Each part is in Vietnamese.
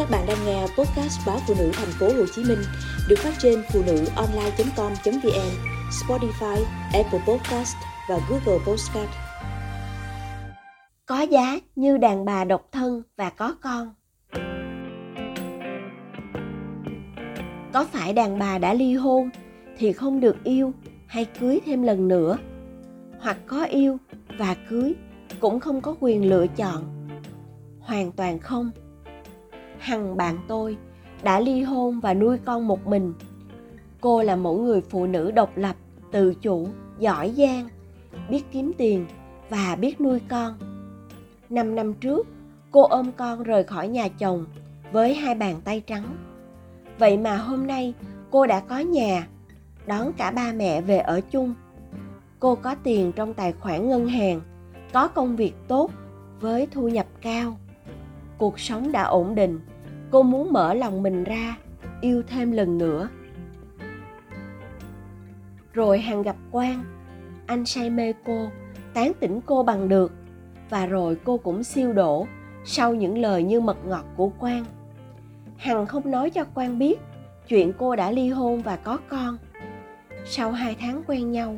Các bạn đang nghe podcast báo phụ nữ thành phố Hồ Chí Minh được phát trên phụ nữ online.com.vn, Spotify, Apple Podcast và Google Podcast. Có giá như đàn bà độc thân và có con. Có phải đàn bà đã ly hôn thì không được yêu hay cưới thêm lần nữa? Hoặc có yêu và cưới cũng không có quyền lựa chọn? Hoàn toàn không hằng bạn tôi, đã ly hôn và nuôi con một mình. Cô là một người phụ nữ độc lập, tự chủ, giỏi giang, biết kiếm tiền và biết nuôi con. Năm năm trước, cô ôm con rời khỏi nhà chồng với hai bàn tay trắng. Vậy mà hôm nay cô đã có nhà, đón cả ba mẹ về ở chung. Cô có tiền trong tài khoản ngân hàng, có công việc tốt với thu nhập cao cuộc sống đã ổn định. Cô muốn mở lòng mình ra, yêu thêm lần nữa. Rồi hằng gặp quan, anh say mê cô, tán tỉnh cô bằng được. Và rồi cô cũng siêu đổ sau những lời như mật ngọt của quan. Hằng không nói cho quan biết chuyện cô đã ly hôn và có con. Sau hai tháng quen nhau,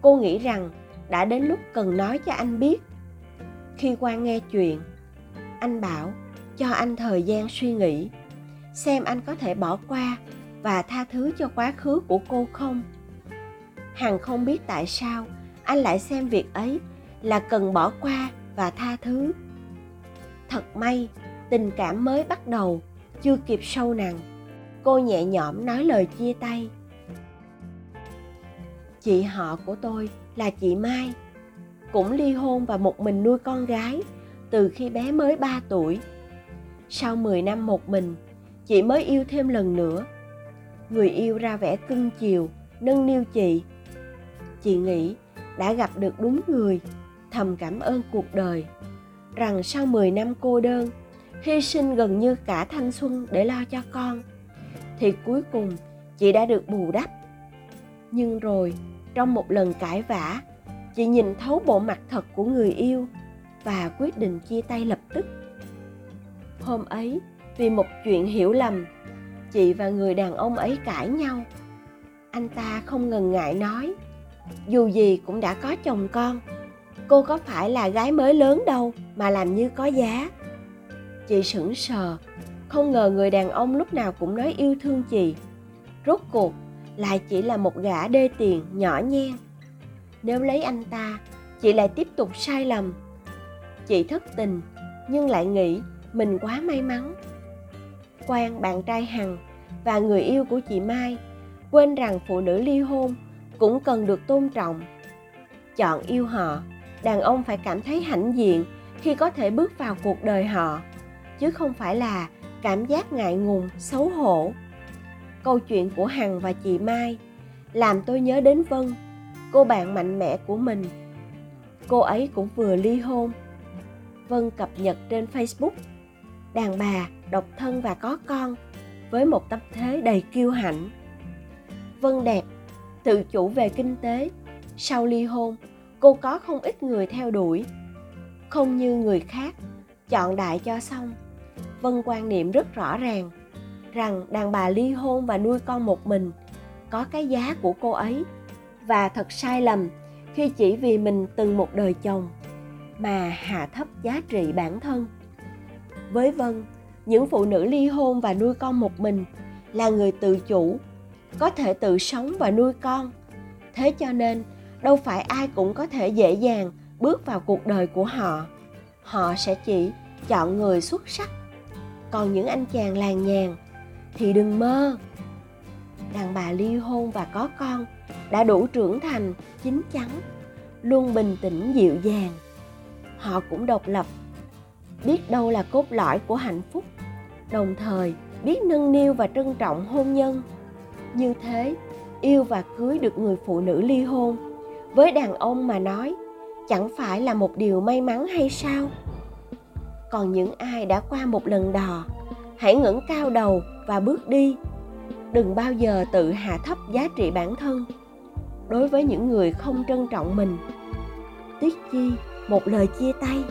cô nghĩ rằng đã đến lúc cần nói cho anh biết. Khi quan nghe chuyện anh bảo, cho anh thời gian suy nghĩ, xem anh có thể bỏ qua và tha thứ cho quá khứ của cô không. Hằng không biết tại sao anh lại xem việc ấy là cần bỏ qua và tha thứ. Thật may, tình cảm mới bắt đầu, chưa kịp sâu nặng. Cô nhẹ nhõm nói lời chia tay. Chị họ của tôi là chị mai, cũng ly hôn và một mình nuôi con gái từ khi bé mới 3 tuổi sau 10 năm một mình, chị mới yêu thêm lần nữa. Người yêu ra vẻ cưng chiều, nâng niu chị. Chị nghĩ đã gặp được đúng người, thầm cảm ơn cuộc đời. Rằng sau 10 năm cô đơn, hy sinh gần như cả thanh xuân để lo cho con, thì cuối cùng chị đã được bù đắp. Nhưng rồi, trong một lần cãi vã, chị nhìn thấu bộ mặt thật của người yêu và quyết định chia tay lập tức. Hôm ấy, vì một chuyện hiểu lầm, chị và người đàn ông ấy cãi nhau. Anh ta không ngần ngại nói, dù gì cũng đã có chồng con, cô có phải là gái mới lớn đâu mà làm như có giá. Chị sững sờ, không ngờ người đàn ông lúc nào cũng nói yêu thương chị. Rốt cuộc, lại chỉ là một gã đê tiền nhỏ nhen. Nếu lấy anh ta, chị lại tiếp tục sai lầm chị thất tình, nhưng lại nghĩ mình quá may mắn. Quan bạn trai hằng và người yêu của chị mai quên rằng phụ nữ ly hôn cũng cần được tôn trọng. Chọn yêu họ, đàn ông phải cảm thấy hãnh diện khi có thể bước vào cuộc đời họ, chứ không phải là cảm giác ngại ngùng, xấu hổ. Câu chuyện của hằng và chị mai làm tôi nhớ đến vân, cô bạn mạnh mẽ của mình. Cô ấy cũng vừa ly hôn vân cập nhật trên facebook. Đàn bà độc thân và có con, với một tâm thế đầy kiêu hãnh. Vân đẹp, tự chủ về kinh tế. Sau ly hôn, cô có không ít người theo đuổi. Không như người khác, chọn đại cho xong. Vân quan niệm rất rõ ràng, rằng đàn bà ly hôn và nuôi con một mình có cái giá của cô ấy. Và thật sai lầm khi chỉ vì mình từng một đời chồng mà hạ thấp giá trị bản thân với Vân, những phụ nữ ly hôn và nuôi con một mình là người tự chủ, có thể tự sống và nuôi con. Thế cho nên, đâu phải ai cũng có thể dễ dàng bước vào cuộc đời của họ. Họ sẽ chỉ chọn người xuất sắc. Còn những anh chàng làng nhàn thì đừng mơ. Đàn bà ly hôn và có con đã đủ trưởng thành, chín chắn, luôn bình tĩnh dịu dàng. Họ cũng độc lập, biết đâu là cốt lõi của hạnh phúc, đồng thời biết nâng niu và trân trọng hôn nhân. Như thế, yêu và cưới được người phụ nữ ly hôn. Với đàn ông mà nói, chẳng phải là một điều may mắn hay sao? Còn những ai đã qua một lần đò, hãy ngẩng cao đầu và bước đi. Đừng bao giờ tự hạ thấp giá trị bản thân. Đối với những người không trân trọng mình tiếc chi một lời chia tay.